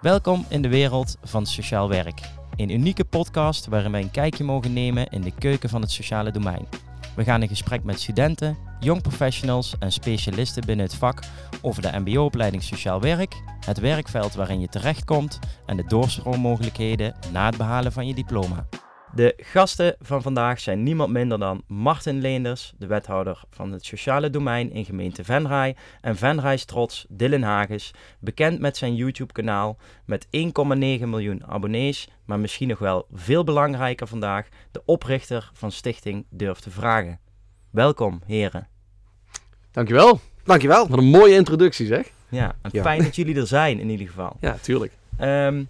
Welkom in de wereld van sociaal werk. Een unieke podcast waarin wij een kijkje mogen nemen in de keuken van het sociale domein. We gaan in gesprek met studenten, jong professionals en specialisten binnen het vak over de MBO-opleiding Sociaal Werk, het werkveld waarin je terechtkomt en de doorstroommogelijkheden na het behalen van je diploma. De gasten van vandaag zijn niemand minder dan Martin Leenders, de wethouder van het sociale domein in gemeente Venray. En Venray's trots Dylan Hagens, bekend met zijn YouTube-kanaal met 1,9 miljoen abonnees. Maar misschien nog wel veel belangrijker vandaag, de oprichter van Stichting Durf te Vragen. Welkom, heren. Dankjewel. Dankjewel. Wat een mooie introductie zeg. Ja, en Ja. fijn dat jullie er zijn in ieder geval. Ja, tuurlijk. Ehm,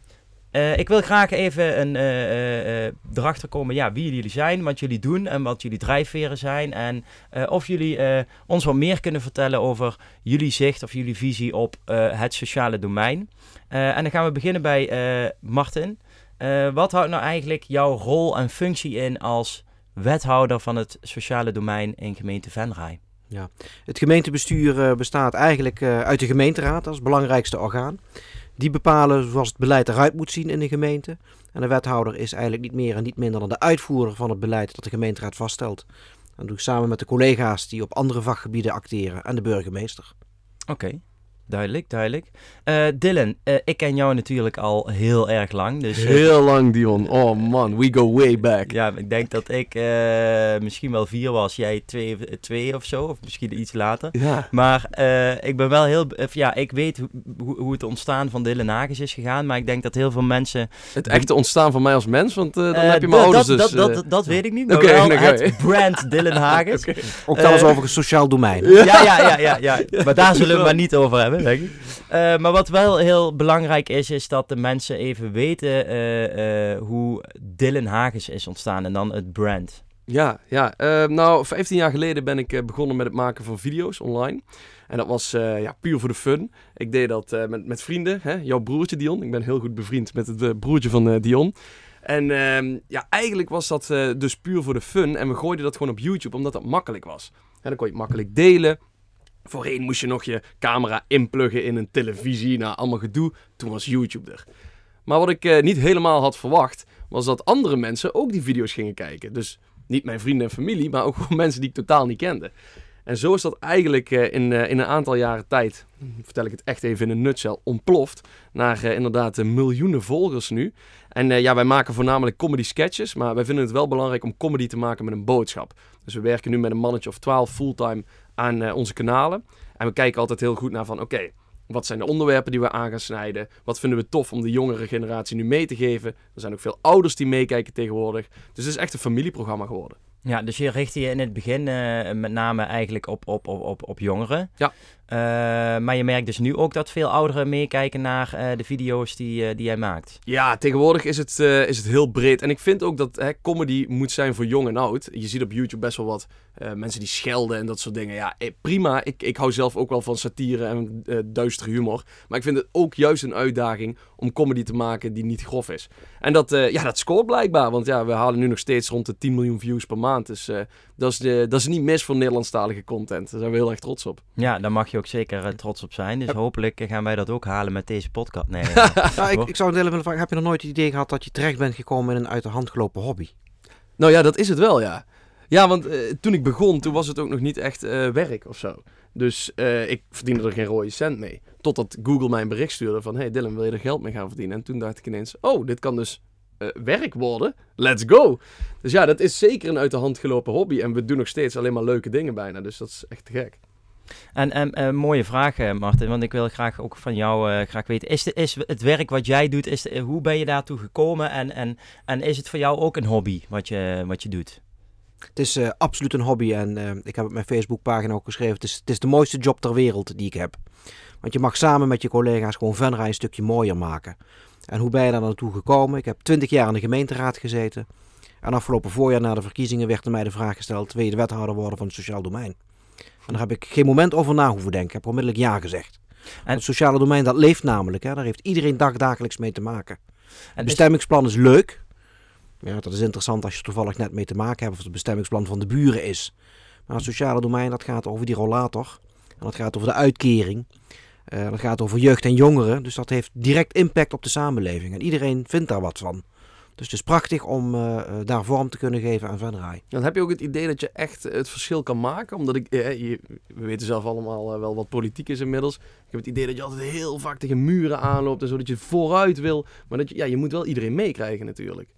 eh, ik wil graag even een, eh, eh, erachter komen ja, wie jullie zijn, wat jullie doen en wat jullie drijfveren zijn. En of jullie ons wat meer kunnen vertellen over jullie zicht of jullie visie op het sociale domein. En dan gaan we beginnen bij Martin. Wat houdt nou eigenlijk jouw rol en functie in als wethouder van het sociale domein in gemeente Venray? Het gemeentebestuur bestaat eigenlijk uit de gemeenteraad als belangrijkste orgaan. Die bepalen zoals het beleid eruit moet zien in de gemeente. En de wethouder is eigenlijk niet meer en niet minder dan de uitvoerder van het beleid dat de gemeenteraad vaststelt. Dat doe ik samen met de collega's die op andere vakgebieden acteren en de burgemeester. Oké, duidelijk, duidelijk. Eh, Dylan, eh, ik ken jou natuurlijk al heel erg lang. Dus, eh, Heel lang Dion. Oh man, we go way back. Ja, ik denk dat ik eh, misschien wel vier was, jij twee, twee of zo, of misschien iets later. Ja. Maar eh, ik ben wel heel, ja, ik weet hoe, hoe, het ontstaan van Dylan Hagens is gegaan, maar ik denk dat heel veel mensen... Het echte ontstaan van mij als mens, want eh, dan heb je mijn ouders dat, dus... dat, dat, dat weet ik niet, maar Oké, wel oké. het brand Dylan Hagens. Oké. Ook trouwens over het sociaal domein. Ja, ja, ja, ja, ja. Maar daar zullen we maar niet over hebben, Eh, maar wat wel heel belangrijk is, is dat de mensen even weten eh, eh, hoe Dylan Hagens is ontstaan en dan het brand. Ja, ja. eh, nou, 15 jaar geleden ben ik begonnen met het maken van video's online. En dat was eh, ja, puur voor de fun. Ik deed dat met, met vrienden. Hè? Jouw broertje Dion. Ik ben heel goed bevriend met het broertje van Dion. En ehm, ja, eigenlijk was dat dus puur voor de fun. En we gooiden dat gewoon op YouTube, omdat dat makkelijk was. En dan kon je het makkelijk delen. Voorheen moest je nog je camera inpluggen in een televisie. Nou, allemaal gedoe. Toen was YouTube er. Maar wat ik eh, niet helemaal had verwacht, was dat andere mensen ook die video's gingen kijken. Dus niet mijn vrienden en familie, maar ook gewoon mensen die ik totaal niet kende. En zo is dat eigenlijk eh, in, eh, in een aantal jaren tijd, vertel ik het echt even in een nutshell, ontploft. Naar eh, inderdaad eh, miljoenen volgers nu. En ja, wij maken voornamelijk comedy sketches, maar wij vinden het wel belangrijk om comedy te maken met een boodschap. Dus we werken nu met een mannetje of 12 fulltime aan eh, onze kanalen. En we kijken altijd heel goed naar van, oké, wat zijn de onderwerpen die we aan gaan snijden? Wat vinden we tof om de jongere generatie nu mee te geven? Er zijn ook veel ouders die meekijken tegenwoordig. Dus het is echt een familieprogramma geworden. Ja, dus je richtte je in het begin eh, met name eigenlijk op, op, op, op, op jongeren. Ja. Eh, maar je merkt dus nu ook dat veel ouderen meekijken naar eh, de video's die, eh, die jij maakt. Ja, tegenwoordig is het, is het heel breed. En ik vind ook dat hè, comedy moet zijn voor jong en oud. Je ziet op YouTube best wel wat mensen die schelden en dat soort dingen. Ja, prima. Ik, ik hou zelf ook wel van satire en duistere humor. Maar ik vind het ook juist een uitdaging om comedy te maken die niet grof is. En dat, ja, dat scoort blijkbaar. Want ja, we halen nu nog steeds rond de 10 miljoen views per maand. Dus dat, is de, dat is niet mis voor Nederlandstalige content. Daar zijn we heel erg trots op. Ja, daar mag je ook zeker eh, trots op zijn. Dus hopelijk gaan wij dat ook halen met deze podcast. Nee. Nou, ik, ik zou Dylan willen vragen, heb je nog nooit het idee gehad dat je terecht bent gekomen in een uit de hand gelopen hobby? Nou ja, dat is het wel, ja. Ja, want eh, toen ik begon, toen was het ook nog niet echt eh, werk of zo. Dus eh, ik verdiende er geen rode cent mee. Totdat Google mij een bericht stuurde van... Hey Dylan, wil je er geld mee gaan verdienen? En toen dacht ik ineens... Oh, dit kan dus eh, werk worden. Let's go! Dus ja, dat is zeker een uit de hand gelopen hobby. En we doen nog steeds alleen maar leuke dingen bijna. Dus dat is echt te gek. En, en eh, mooie vraag, eh, Martin, want ik wil graag ook van jou eh, graag weten. Is, is het werk wat jij doet, is hoe ben je daartoe gekomen? En, en, en is het voor jou ook een hobby wat je, wat je doet? Het is absoluut een hobby en ik heb op mijn Facebookpagina ook geschreven. Het is, het is de mooiste job ter wereld die ik heb. Want je mag samen met je collega's gewoon Venray een stukje mooier maken. En hoe ben je daar naartoe gekomen? Ik heb twintig jaar in de gemeenteraad gezeten. En afgelopen voorjaar na de verkiezingen werd er mij de vraag gesteld: wil je de wethouder worden van het sociaal domein? En daar heb ik geen moment over na hoeven denken. Ik heb onmiddellijk ja gezegd. En- het sociale domein dat leeft namelijk. Hè? Daar heeft iedereen dagdagelijks mee te maken. En Het bestemmingsplan is leuk. Ja, dat is interessant als je toevallig net mee te maken hebt of het bestemmingsplan van de buren is. Maar het sociale domein dat gaat over die rollator. En dat gaat over de uitkering. Uh, dat gaat over jeugd en jongeren, dus dat heeft direct impact op de samenleving. En iedereen vindt daar wat van. Dus het is prachtig om uh, daar vorm te kunnen geven aan Venray. Dan heb je ook het idee dat je echt het verschil kan maken. Omdat ik, eh, je, we weten zelf allemaal uh, wel wat politiek is inmiddels. Ik heb het idee dat je altijd heel vaak tegen muren aanloopt en zo dat je vooruit wil. Maar dat je, ja, je moet wel iedereen meekrijgen natuurlijk.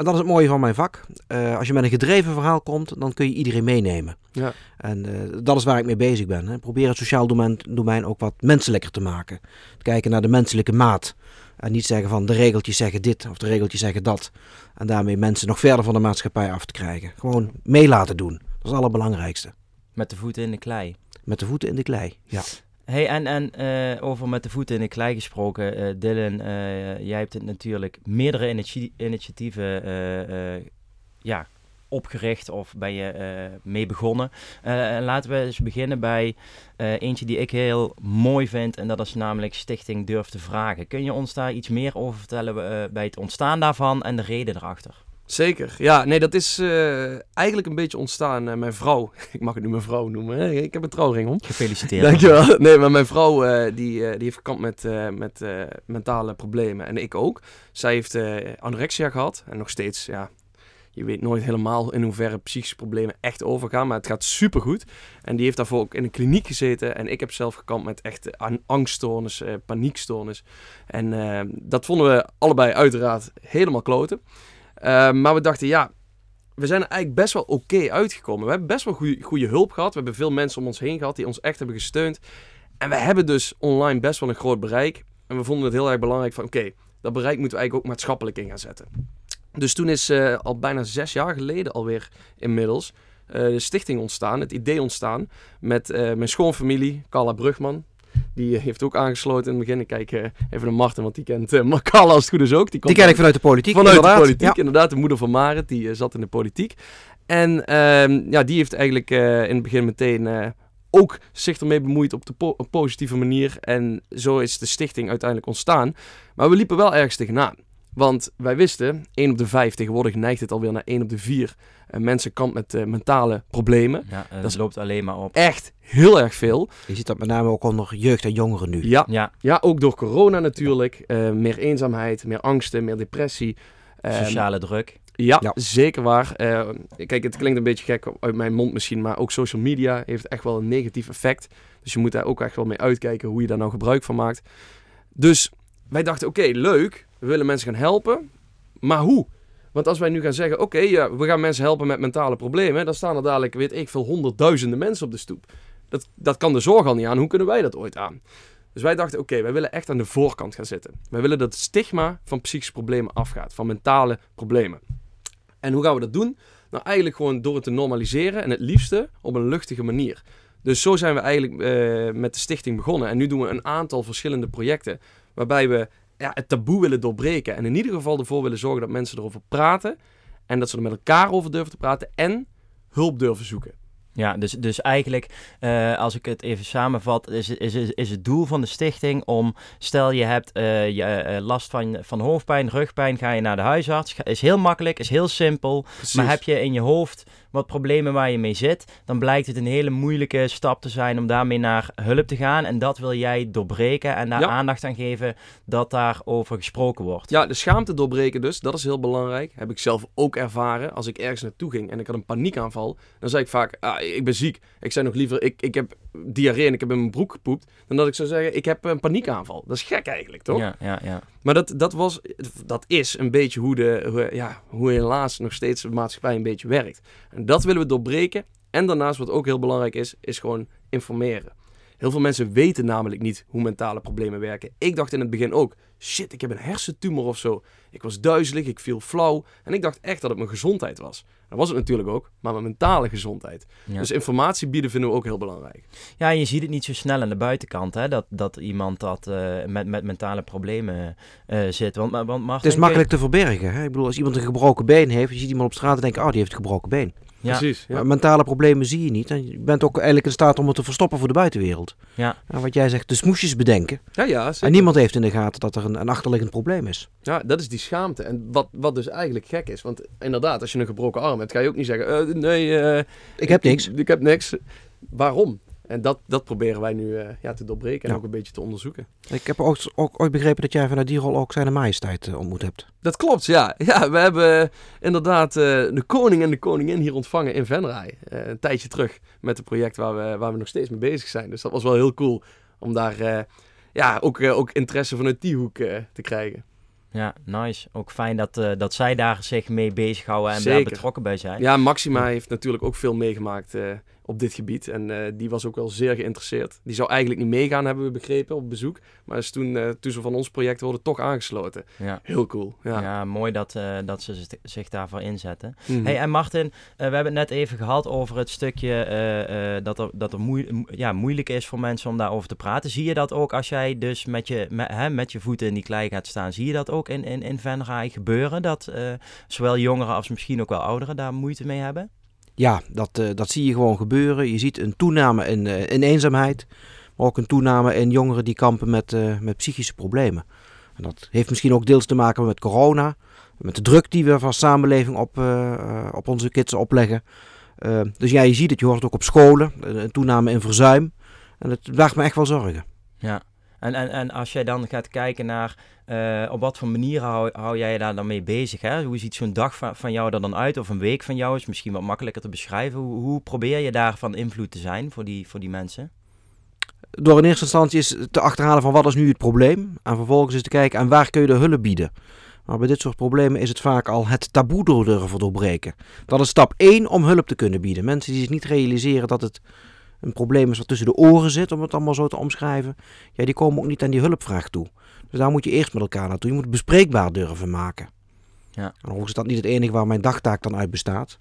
En dat is het mooie van mijn vak. Uh, als je met een gedreven verhaal komt, dan kun je iedereen meenemen. Ja. En uh, dat is waar ik mee bezig ben. Hè. Probeer het sociaal domein, domein ook wat menselijker te maken. Kijken naar de menselijke maat. En niet zeggen van de regeltjes zeggen dit of de regeltjes zeggen dat. En daarmee mensen nog verder van de maatschappij af te krijgen. Gewoon mee laten doen. Dat is het allerbelangrijkste. Met de voeten in de klei. Met de voeten in de klei, ja. Hey, en, en uh, over met de voeten in de klei gesproken, uh, Dylan, uh, jij hebt het natuurlijk meerdere initi initiatieven ja, opgericht of ben je uh, mee begonnen. Uh, laten we eens beginnen bij uh, eentje die ik heel mooi vind en dat is namelijk Stichting Durf te Vragen. Kun je ons daar iets meer over vertellen bij het ontstaan daarvan en de reden erachter? Zeker, ja. Nee, dat is eigenlijk een beetje ontstaan. mijn vrouw, ik mag het nu mijn vrouw noemen, hè? ik heb een trouwring om. Gefeliciteerd. Dankjewel. Nee, maar mijn vrouw die, die heeft gekampt met, met mentale problemen en ik ook. Zij heeft anorexia gehad en nog steeds, ja, je weet nooit helemaal in hoeverre psychische problemen echt overgaan. Maar het gaat supergoed. En die heeft daarvoor ook in een kliniek gezeten. En ik heb zelf gekampt met echt angststoornis, uh, paniekstoornis. En uh, dat vonden we allebei uiteraard helemaal kloten. Uh, maar we dachten, ja, we zijn er eigenlijk best wel oké uitgekomen. We hebben best wel goede hulp gehad. We hebben veel mensen om ons heen gehad die ons echt hebben gesteund. En we hebben dus online best wel een groot bereik. En we vonden het heel erg belangrijk van, oké, dat bereik moeten we eigenlijk ook maatschappelijk in gaan zetten. Dus toen is uh, al bijna zes jaar geleden alweer inmiddels uh, de stichting ontstaan, het idee ontstaan met uh, mijn schoonfamilie, Carla Brugman. Die heeft ook aangesloten in het begin. Ik kijk even naar Marten, want die kent uh, Carla als het goed is ook. Die, die ken ik vanuit de politiek, Vanuit inderdaad. de politiek, ja. inderdaad. De moeder van Marit, die zat in de politiek. En ehm, ja, die heeft eigenlijk in het begin meteen ook zich ermee bemoeid op de po positieve manier. En zo is de stichting uiteindelijk ontstaan. Maar we liepen wel ergens tegenaan. Want wij wisten, 1 op de 5, tegenwoordig neigt het alweer naar 1 op de 4 uh, mensen kampt met uh, mentale problemen. Ja, uh, dat loopt alleen maar op. Echt heel erg veel. Je ziet dat met name ook onder jeugd en jongeren nu. Ja, ja. ja ook door corona natuurlijk. Uh, meer eenzaamheid, meer angsten, meer depressie. Sociale druk. Ja, ja, zeker waar. kijk, het klinkt een beetje gek uit mijn mond misschien, maar ook social media heeft echt wel een negatief effect. Dus je moet daar ook echt wel mee uitkijken hoe je daar nou gebruik van maakt. Dus wij dachten, oké, okay, leuk we willen mensen gaan helpen. Maar hoe? Want als wij nu gaan zeggen, oké, ja, we gaan mensen helpen met mentale problemen, dan staan er dadelijk, weet ik veel, honderdduizenden mensen op de stoep. Dat, dat kan de zorg al niet aan. Hoe kunnen wij dat ooit aan? Dus wij dachten, oké, wij willen echt aan de voorkant gaan zitten. Wij willen dat het stigma van psychische problemen afgaat, van mentale problemen. En hoe gaan we dat doen? Nou, eigenlijk gewoon door het te normaliseren en het liefste op een luchtige manier. Dus zo zijn we eigenlijk uh, met de stichting begonnen. En nu doen we een aantal verschillende projecten waarbij we ja, het taboe willen doorbreken. En in ieder geval ervoor willen zorgen dat mensen erover praten. En dat ze er met elkaar over durven te praten. En hulp durven zoeken. Ja, dus, dus eigenlijk, uh, als ik het even samenvat, is, is, is, is het doel van de stichting om, stel je hebt uh, je, uh, last van, van hoofdpijn, rugpijn, ga je naar de huisarts. Is heel makkelijk, is heel simpel. Precies. Maar heb je in je hoofd wat problemen waar je mee zit, dan blijkt het een hele moeilijke stap te zijn om daarmee naar hulp te gaan. En dat wil jij doorbreken en daar ja. aandacht aan geven dat daarover gesproken wordt. Ja, de schaamte doorbreken dus, dat is heel belangrijk. Heb ik zelf ook ervaren. Als ik ergens naartoe ging en ik had een paniekaanval, dan zei ik vaak, ah, ik ben ziek. Ik zei nog liever, ik, ik heb diarree en ik heb in mijn broek gepoept, dan dat ik zou zeggen, ik heb een paniekaanval. Dat is gek eigenlijk, toch? Ja, ja, ja. Maar dat, dat, was, dat is een beetje hoe, de, ja, hoe helaas nog steeds de maatschappij een beetje werkt. En dat willen we doorbreken. En daarnaast, wat ook heel belangrijk is, is gewoon informeren. Heel veel mensen weten namelijk niet hoe mentale problemen werken. Ik dacht in het begin ook, shit, ik heb een hersentumor of zo. Ik was duizelig, ik viel flauw. En ik dacht echt dat het mijn gezondheid was. Dat was het natuurlijk ook, maar mijn mentale gezondheid. Dus informatie bieden vinden we ook heel belangrijk. Ja, je ziet het niet zo snel aan de buitenkant, hè, dat, dat iemand dat uh, met, met mentale problemen uh, zit. Want, want Martin, het is makkelijk te verbergen. Hè? Ik bedoel, als iemand een gebroken been heeft, je ziet iemand op straat en denkt, oh, die heeft een gebroken been. Ja. Precies. Ja. Mentale problemen zie je niet. En je bent ook eigenlijk in staat om het te verstoppen voor de buitenwereld. Ja. En wat jij zegt, de smoesjes bedenken. Ja, ja, en niemand heeft in de gaten dat er een, een achterliggend probleem is. Ja, dat is die schaamte. En wat, wat dus eigenlijk gek is. Want inderdaad, als je een gebroken arm hebt, ga je ook niet zeggen... Uh, nee, uh, ik heb niks. Ik, ik, heb niks. Waarom? En dat, dat proberen wij nu eh, ja, te doorbreken en Ja. ook een beetje te onderzoeken. Ik heb ook, ook ooit begrepen dat jij vanuit die rol ook zijn majesteit eh, ontmoet hebt. Dat klopt, ja. ja we hebben eh, inderdaad eh, de koning en de koningin hier ontvangen in Venray. Eh, een tijdje terug met het project waar we, waar we nog steeds mee bezig zijn. Dus dat was wel heel cool om daar eh, ja, ook, ook interesse vanuit die hoek te krijgen. Ja, nice. Ook fijn dat, eh, dat zij daar zich mee bezighouden en daar betrokken bij zijn. Ja, Maxima heeft natuurlijk ook veel meegemaakt eh, op dit gebied. En eh, die was ook wel zeer geïnteresseerd. Die zou eigenlijk niet meegaan, hebben we begrepen, op bezoek. Maar is toen, eh, toen ze van ons project worden, toch aangesloten. Ja. Heel cool. Ja. Ja, mooi dat, eh, dat ze zi- zich daarvoor inzetten. Mhm. Hey, en Martin, we hebben het net even gehad over het stukje dat er, dat er moe- ja, moeilijk is voor mensen om daarover te praten. Zie je dat ook als jij dus met je, met, hè, met je voeten in die klei gaat staan? Zie je dat ook in, in, in Venray gebeuren? Dat zowel jongeren als misschien ook wel ouderen daar moeite mee hebben? Ja, dat, eh, dat zie je gewoon gebeuren. Je ziet een toename in, eh, in eenzaamheid, maar ook een toename in jongeren die kampen met, eh, met psychische problemen. En dat heeft misschien ook deels te maken met corona, met de druk die we als samenleving op, op onze kids opleggen. Dus ja, je ziet het, je hoort het ook op scholen, een toename in verzuim. En het maakt me echt wel zorgen. Ja. En, en, en als jij dan gaat kijken naar eh, op wat voor manier hou, jij je daar dan mee bezig? Hè? Hoe ziet zo'n dag van, van jou er dan uit? Of een week van jou is misschien wat makkelijker te beschrijven. Hoe, hoe probeer je daar van invloed te zijn voor die, voor die mensen? Door in eerste instantie is te achterhalen van wat is nu het probleem. En vervolgens is te kijken aan waar kun je de hulp bieden. Maar bij dit soort problemen is het vaak al het taboe durven doorbreken. Dat is stap 1 om hulp te kunnen bieden. Mensen die zich niet realiseren dat het een probleem is wat tussen de oren zit, om het allemaal zo te omschrijven. Ja, die komen ook niet aan die hulpvraag toe. Dus daar moet je eerst met elkaar naartoe. Je moet het bespreekbaar durven maken. Ja. En overigens is dat niet het enige waar mijn dagtaak dan uit bestaat.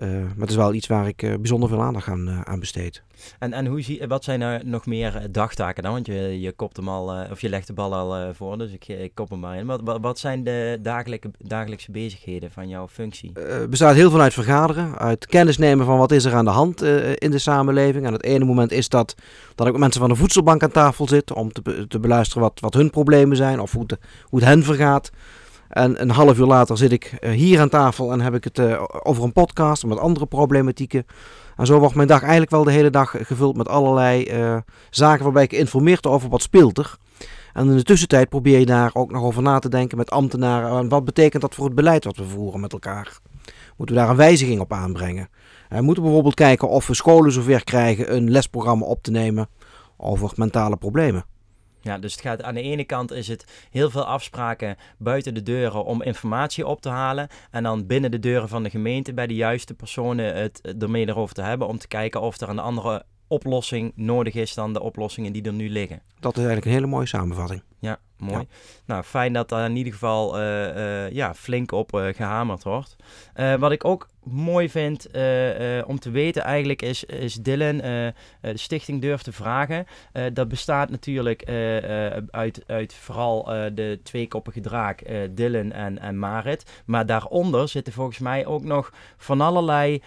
Eh, maar het is wel iets waar ik eh, bijzonder veel aandacht aan, eh, aan besteed. En, en hoe zie, wat zijn er nog meer dagtaken dan? Want je, je kopt hem al, of je legt de bal al voor, dus ik, ik kop hem maar in. Wat, wat, wat zijn de dagelijke, dagelijkse bezigheden van jouw functie? Eh, bestaat heel veel uit vergaderen, uit kennis nemen van wat is er aan de hand in de samenleving. En het ene moment is dat dat ik met mensen van de voedselbank aan tafel zit om te, te beluisteren wat, wat hun problemen zijn of hoe het, hoe het hen vergaat. En een half uur later zit ik eh, hier aan tafel en heb ik het eh, over een podcast met andere problematieken. En zo wordt mijn dag eigenlijk wel de hele dag gevuld met allerlei eh, zaken waarbij ik geïnformeerd over wat speelt er. En in de tussentijd probeer je daar ook nog over na te denken met ambtenaren. En wat betekent dat voor het beleid wat we voeren met elkaar? Moeten we daar een wijziging op aanbrengen? We moeten bijvoorbeeld kijken of we scholen zover krijgen een lesprogramma op te nemen over mentale problemen. Ja, dus het gaat aan de ene kant is het heel veel afspraken buiten de deuren om informatie op te halen. En dan binnen de deuren van de gemeente bij de juiste personen het ermee erover te hebben. Om te kijken of er een andere oplossing nodig is dan de oplossingen die er nu liggen. Dat is eigenlijk een hele mooie samenvatting. Ja, mooi. Ja. Nou, fijn dat daar in ieder geval eh, eh, ja, flink op eh, gehamerd wordt. Wat ik ook mooi vind om te weten eigenlijk is, is Dylan, de stichting Durf te Vragen. Dat bestaat natuurlijk uit, uit vooral de tweekoppige draak Dylan en, en Marit. Maar daaronder zitten volgens mij ook nog van allerlei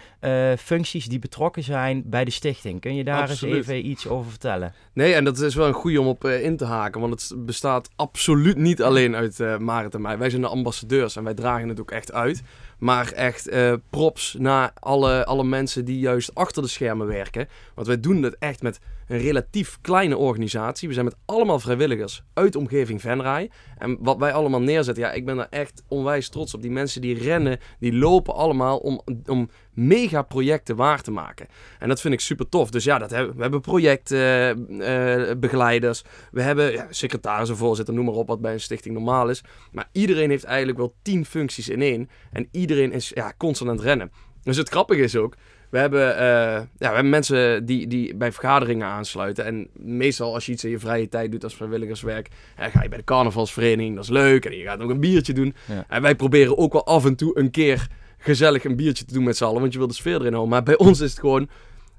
functies die betrokken zijn bij de stichting. Kun je daar Absoluut. eens even iets over vertellen? Nee, en dat is wel een goede om op in te haken. Want het bestaat absoluut niet alleen uit eh Marit en mij. Wij zijn de ambassadeurs en wij dragen het ook echt uit. Maar echt eh, props naar alle, alle mensen die juist achter de schermen werken. Want wij doen het echt met een relatief kleine organisatie. We zijn met allemaal vrijwilligers uit de omgeving Venray. En wat wij allemaal neerzetten, ja, ik ben daar echt onwijs trots op. Die mensen die rennen, die lopen allemaal om, om mega projecten waar te maken. En dat vind ik super tof. Dus ja, dat hebben, we hebben projectbegeleiders. we hebben ja, secretarissen, voorzitter, noem maar op wat bij een stichting normaal is. Maar iedereen heeft eigenlijk wel tien functies in één. En is ja, constant aan het rennen. Dus het grappige is ook, we hebben, eh, ja, we hebben mensen die, die bij vergaderingen aansluiten. En meestal als je iets in je vrije tijd doet als vrijwilligerswerk, ga je bij de carnavalsvereniging, dat is leuk. En je gaat ook een biertje doen. Ja. En wij proberen ook wel af en toe een keer gezellig een biertje te doen met z'n allen, want je wil de sfeer erin houden. Maar bij ons is het gewoon,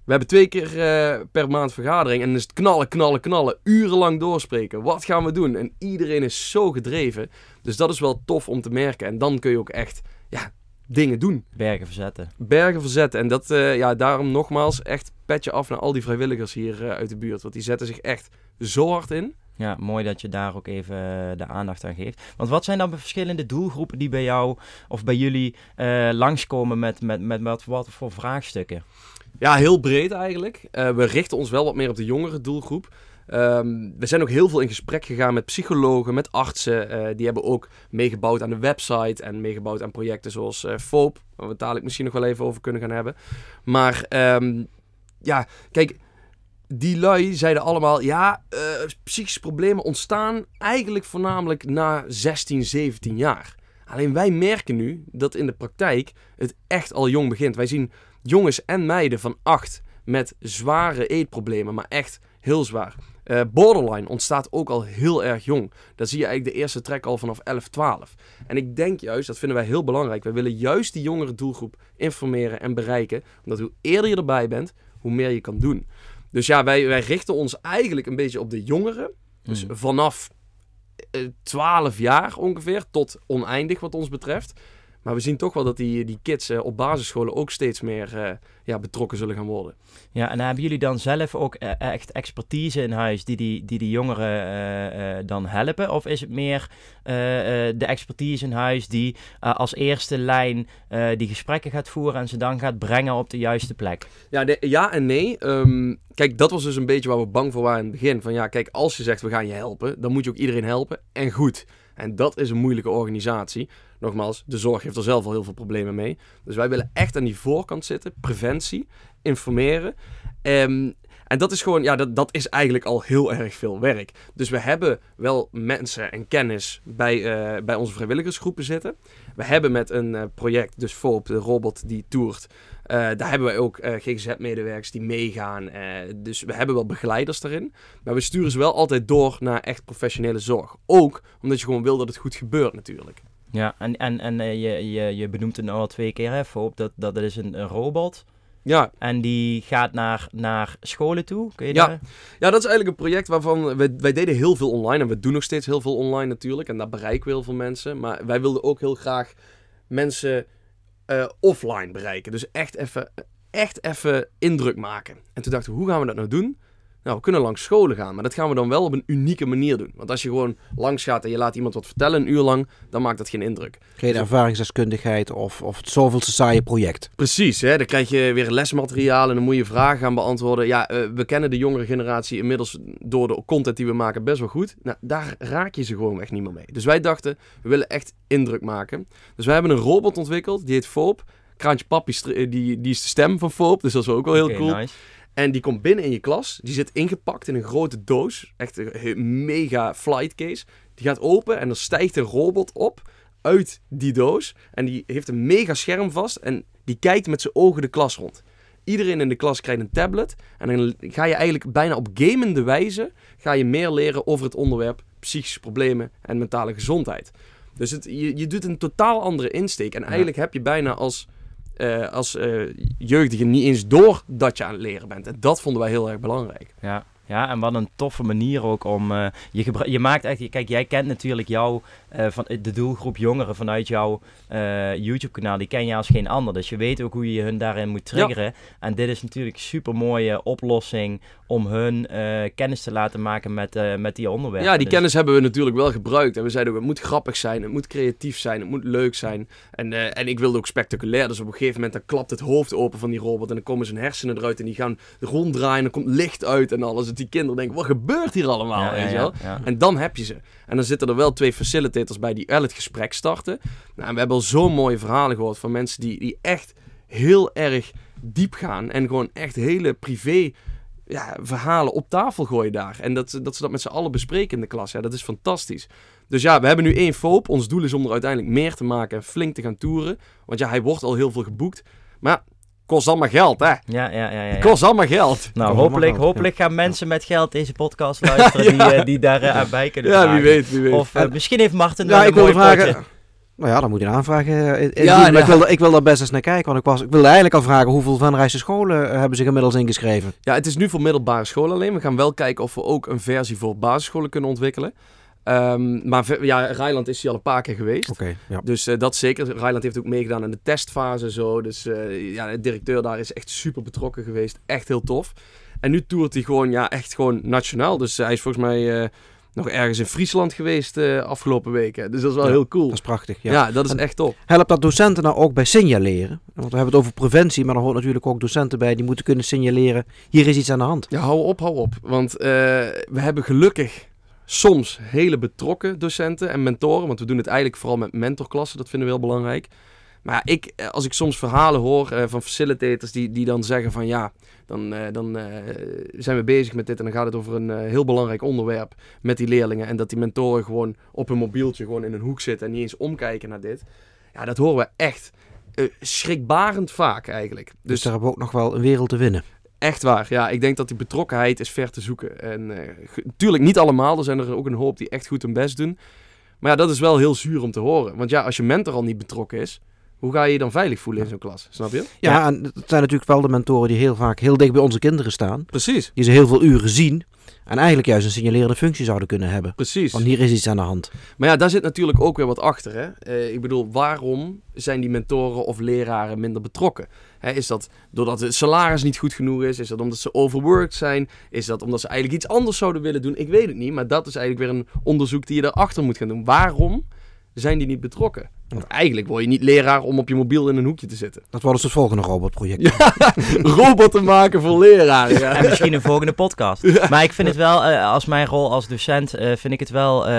we hebben twee keer eh, per maand vergadering en dan is het knallen, knallen, knallen, urenlang doorspreken. Wat gaan we doen? En iedereen is zo gedreven. Dus dat is wel tof om te merken. En dan kun je ook echt, ja, dingen doen. Bergen verzetten. Bergen verzetten. En dat, eh, ja, daarom nogmaals, echt petje af naar al die vrijwilligers hier eh, uit de buurt. Want die zetten zich echt zo hard in. Ja, mooi dat je daar ook even eh, de aandacht aan geeft. Want wat zijn dan de verschillende doelgroepen die bij jou of bij jullie eh, langskomen met, met, met wat, wat voor vraagstukken? Ja, heel breed eigenlijk. Uh, we richten ons wel wat meer op de jongere doelgroep. Um, we zijn ook heel veel in gesprek gegaan met psychologen, met artsen. Uh, die hebben ook meegebouwd aan de website en meegebouwd aan projecten zoals uh, FOOP, waar we het dadelijk misschien nog wel even over kunnen gaan hebben. Maar um, ja, kijk, die lui zeiden allemaal: ja, uh, psychische problemen ontstaan eigenlijk voornamelijk na 16, 17 jaar. Alleen wij merken nu dat in de praktijk het echt al jong begint. Wij zien jongens en meiden van 8 met zware eetproblemen, maar echt heel zwaar. Uh, borderline ontstaat ook al heel erg jong. Daar zie je eigenlijk de eerste trek al vanaf 11, 12. En ik denk juist, dat vinden wij heel belangrijk. Wij willen juist die jongere doelgroep informeren en bereiken. Omdat hoe eerder je erbij bent, hoe meer je kan doen. Dus ja, wij, wij richten ons eigenlijk een beetje op de jongeren. Dus mm. vanaf 12 eh, jaar ongeveer tot oneindig wat ons betreft. Maar we zien toch wel dat die, die kids uh, op basisscholen ook steeds meer uh, ja, betrokken zullen gaan worden. Ja, en hebben jullie dan zelf ook uh, echt expertise in huis die die, die, die jongeren dan helpen? Of is het meer de expertise in huis die als eerste lijn die gesprekken gaat voeren en ze dan gaat brengen op de juiste plek? Ja, de, ja en nee. Um, kijk, dat was dus een beetje waar we bang voor waren in het begin. Van ja, kijk, als je zegt we gaan je helpen, dan moet je ook iedereen helpen. En goed. En dat is een moeilijke organisatie. Nogmaals, de zorg heeft er zelf al heel veel problemen mee. Dus wij willen echt aan die voorkant zitten. Preventie, informeren. Um, en dat is gewoon, ja, dat, dat is eigenlijk al heel erg veel werk. Dus we hebben wel mensen en kennis bij, uh, bij onze vrijwilligersgroepen zitten. We hebben met een uh, project, dus FOOP, de robot die toert. Uh, daar hebben we ook GGZ-medewerkers die meegaan. dus we hebben wel begeleiders daarin. Maar we sturen ze wel altijd door naar echt professionele zorg. Ook omdat je gewoon wil dat het goed gebeurt natuurlijk. Ja, en, en, en je, je, je benoemt het nu al twee keer, hè, FOOP, dat, dat is een robot ja. En die gaat naar, naar scholen toe. Kun je ja. Daar... ja, dat is eigenlijk een project waarvan wij, wij deden heel veel online. En we doen nog steeds heel veel online natuurlijk. En daar bereiken we heel veel mensen. Maar wij wilden ook heel graag mensen uh, offline bereiken. Dus echt even, echt even indruk maken. En toen dachten we, hoe gaan we dat nou doen? Nou, we kunnen langs scholen gaan, maar dat gaan we dan wel op een unieke manier doen. Want als je gewoon langs gaat en je laat iemand wat vertellen een uur lang, dan maakt dat geen indruk. Geen dus ervaringsdeskundigheid of, of het zoveelste saaie project. Precies, hè? dan krijg je weer lesmateriaal en dan moet je vragen gaan beantwoorden. Ja, uh, we kennen de jongere generatie inmiddels door de content die we maken best wel goed. Nou, daar raak je ze gewoon echt niet meer mee. Dus wij dachten, we willen echt indruk maken. Dus wij hebben een robot ontwikkeld, die heet Foop. Kraantje Papi, die, die is de stem van Foop, dus dat is ook wel heel cool. Nice. En die komt binnen in je klas. Die zit ingepakt in een grote doos. Echt een mega flight case. Die gaat open en er stijgt een robot op uit die doos. En die heeft een mega scherm vast. En die kijkt met zijn ogen de klas rond. Iedereen in de klas krijgt een tablet. En dan ga je eigenlijk bijna op gamende wijze... ga je meer leren over het onderwerp psychische problemen en mentale gezondheid. Dus het, je, je doet een totaal andere insteek. En eigenlijk heb je bijna als uh, als uh, jeugdige niet eens door dat je aan het leren bent. En dat vonden wij heel erg belangrijk. Ja, ja, en wat een toffe manier ook om. Uh, je, je maakt echt. Kijk, jij kent natuurlijk jou, uh, van de doelgroep jongeren vanuit jouw uh, YouTube-kanaal. Die ken je als geen ander. Dus je weet ook hoe je hun daarin moet triggeren. En dit is natuurlijk een super mooie oplossing om hun kennis te laten maken met, met die onderwerpen. Ja, die dus kennis hebben we natuurlijk wel gebruikt. En we zeiden, het moet grappig zijn, het moet creatief zijn, het moet leuk zijn. En, en ik wilde ook spectaculair. Dus op een gegeven moment dan klapt het hoofd open van die robot. En dan komen zijn hersenen eruit en die gaan ronddraaien. En er komt licht uit en alles die kinderen denken, wat gebeurt hier allemaal? weet je wel? En dan heb je ze. En dan zitten er wel twee facilitators bij die wel het gesprek starten. Nou, we hebben al zo'n mooie verhalen gehoord van mensen die, die echt heel erg diep gaan. En gewoon echt hele privé ja, verhalen op tafel gooien daar. En dat, dat ze dat met z'n allen bespreken in de klas. Ja, dat is fantastisch. Dus ja, we hebben nu één FOOP. Ons doel is om er uiteindelijk meer te maken en flink te gaan toeren. Want ja, hij wordt al heel veel geboekt. Maar kost allemaal geld, hè? Ja, ja, ja. ja, ja. Kost allemaal geld. Nou, hopelijk, hopelijk gaan mensen met geld deze podcast luisteren die, uh, die daar uh, aan bij kunnen Ja, wie weet, wie weet. Of uh, misschien heeft Martin ja, ik wil vragen. Nou ja, dan moet je een aanvraag in, ja, maar ik, wil, ik wil daar best eens naar kijken. Want ik, was, ik wilde eigenlijk al vragen hoeveel Venrijse scholen hebben zich inmiddels ingeschreven. Ja, het is nu voor middelbare scholen alleen. We gaan wel kijken of we ook een versie voor basisscholen kunnen ontwikkelen. Um, maar ja, Rijland is hier al een paar keer geweest. Okay, ja. Dus uh, dat zeker. Rijland heeft ook meegedaan in de testfase. Zo. Dus uh, ja, de directeur daar is echt super betrokken geweest. Echt heel tof. En nu toert hij gewoon, ja, echt gewoon nationaal. Dus hij is volgens mij nog ergens in Friesland geweest uh, afgelopen weken. Dus dat is wel Ja, heel cool. Dat is prachtig. Ja. Ja, dat is En- echt top. Helpt dat docenten nou ook bij signaleren? Want we hebben het over preventie, maar er hoort natuurlijk ook docenten bij die moeten kunnen signaleren. Hier is iets aan de hand. Ja, hou op, hou op. Want eh, we hebben gelukkig soms hele betrokken docenten en mentoren. Want we doen het eigenlijk vooral met mentorklassen. Dat vinden we heel belangrijk. Maar ja, ik, eh, als ik soms verhalen hoor eh, van facilitators die, die dan zeggen van ja, dan, eh, dan zijn we bezig met dit en dan gaat het over een heel belangrijk onderwerp met die leerlingen. En dat die mentoren gewoon op hun mobieltje gewoon in een hoek zitten en niet eens omkijken naar dit. Ja, dat horen we echt schrikbarend vaak eigenlijk. Dus Dus daar hebben we ook nog wel een wereld te winnen. Echt waar, ja. Ik denk dat die betrokkenheid is ver te zoeken. En eh, ge- tuurlijk niet allemaal. Er zijn er ook een hoop die echt goed hun best doen. Maar ja, dat is wel heel zuur om te horen. Want ja, als je mentor al niet betrokken is, hoe ga je je dan veilig voelen in zo'n klas? Snap je? Ja, en het zijn natuurlijk wel de mentoren die heel vaak heel dicht bij onze kinderen staan. Precies, Die ze heel veel uren zien. En eigenlijk juist een signalerende functie zouden kunnen hebben. precies. Want hier is iets aan de hand. Maar ja, daar zit natuurlijk ook weer wat achter. Hè? Eh, ik bedoel, waarom zijn die mentoren of leraren minder betrokken? Hè, is dat doordat het salaris niet goed genoeg is? Is dat omdat ze overworked zijn? Is dat omdat ze eigenlijk iets anders zouden willen doen? Ik weet het niet, maar dat is eigenlijk weer een onderzoek die je erachter moet gaan doen. Waarom zijn die niet betrokken? Want eigenlijk word je niet leraar om op je mobiel in een hoekje te zitten. Dat wordt dus het volgende robotproject. Ja, robotten maken voor leraren. Ja. En misschien een volgende podcast. Maar ik vind het wel, eh, als mijn rol als docent, eh, vind ik het wel eh,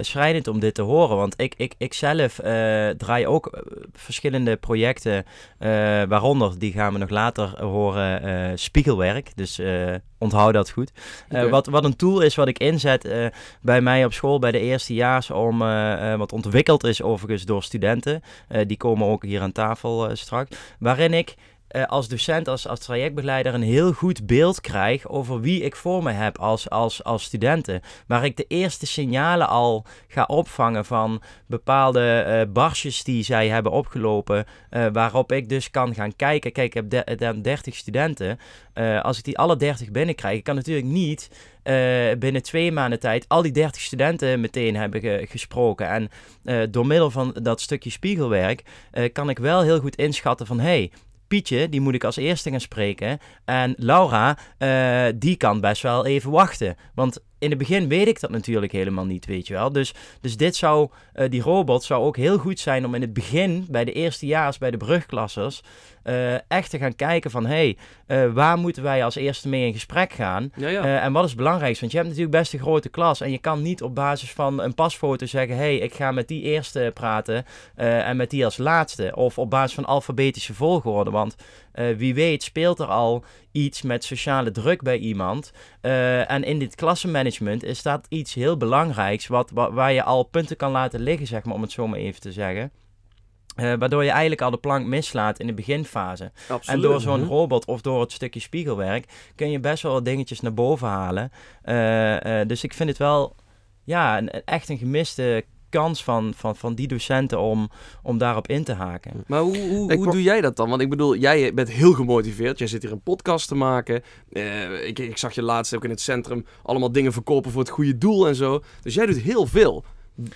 schrijnend om dit te horen. Want ik, ik, ik zelf eh, draai ook verschillende projecten, eh, waaronder, die gaan we nog later horen, eh, spiegelwerk. Dus eh, onthoud dat goed. Eh, wat, wat een tool is wat ik inzet eh, bij mij op school, bij de eerstejaars, om, wat ontwikkeld is overigens door studenten. Eh, die komen ook hier aan tafel eh, straks. Waarin ik eh, als docent, als, als trajectbegeleider een heel goed beeld krijg over wie ik voor me heb als, als, als studenten. Waar ik de eerste signalen al ga opvangen van bepaalde eh barsjes die zij hebben opgelopen. eh, waarop ik dus kan gaan kijken. Kijk, ik heb de 30 studenten. Als ik die alle 30 binnenkrijg, ik kan natuurlijk niet binnen twee maanden tijd al die 30 studenten meteen hebben ge- gesproken. En door middel van dat stukje spiegelwerk kan ik wel heel goed inschatten van hey, Pietje, die moet ik als eerste gaan spreken. En Laura, eh, die kan best wel even wachten. Want in het begin weet ik dat natuurlijk helemaal niet, weet je wel. Dus, dus dit zou, eh, die robot zou ook heel goed zijn om in het begin, bij de eerstejaars, bij de brugklassers, eh, echt te gaan kijken van, hé, hey, eh, waar moeten wij als eerste mee in gesprek gaan? Ja, ja. En wat is het belangrijkste? Want je hebt natuurlijk best een grote klas. En je kan niet op basis van een pasfoto zeggen: hé, hey, ik ga met die eerste praten en met die als laatste. Of op basis van alfabetische volgorde. Want eh, wie weet speelt er al iets met sociale druk bij iemand. Eh, en in dit klassenmanagement is dat iets heel belangrijks. Wat, wa- waar je al punten kan laten liggen, zeg maar, om het zo maar even te zeggen. Eh, waardoor je eigenlijk al de plank mislaat in de beginfase. Absoluut. En door zo'n Mhm. robot of door het stukje spiegelwerk kun je best wel wat dingetjes naar boven halen. Dus ik vind het wel ja, een- echt een gemiste kans van, van, van die docenten om, om daarop in te haken. Maar hoe, hoe, Ik hoe doe jij dat dan? Want ik bedoel, jij bent heel gemotiveerd. Jij zit hier een podcast te maken. Eh, ik, ik zag je laatst ook in het centrum allemaal dingen verkopen voor het goede doel en zo. Dus jij doet heel veel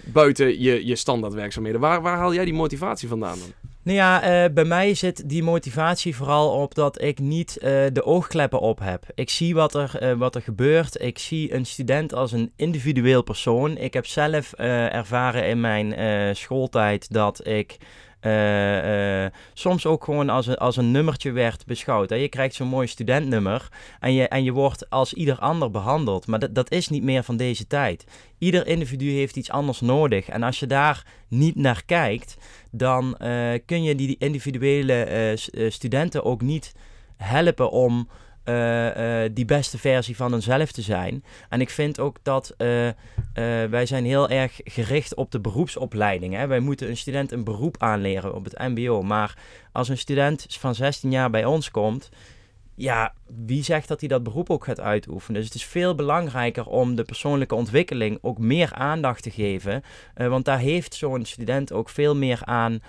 buiten je, je standaardwerkzaamheden. Waar, waar haal jij die motivatie vandaan dan? Nou ja, eh, bij mij zit die motivatie vooral op dat ik niet eh, de oogkleppen op heb. Ik zie wat er, eh, wat er gebeurt. Ik zie een student als een individueel persoon. Ik heb zelf ervaren in mijn schooltijd dat ik eh, soms ook gewoon als een, als een nummertje werd beschouwd. Hè. Je krijgt zo'n mooi studentnummer en je, en je wordt als ieder ander behandeld. Maar dat, dat is niet meer van deze tijd. Ieder individu heeft iets anders nodig. En als je daar niet naar kijkt, dan eh, kun je die individuele studenten ook niet helpen om eh, eh, die beste versie van hunzelf te zijn. En ik vind ook dat eh, wij zijn heel erg gericht op de beroepsopleiding. Hè? Wij moeten een student een beroep aanleren op het mbo. Maar als een student van 16 jaar bij ons komt... Ja, wie zegt dat hij dat beroep ook gaat uitoefenen? Dus het is veel belangrijker om de persoonlijke ontwikkeling ook meer aandacht te geven. Want daar heeft zo'n student ook veel meer aan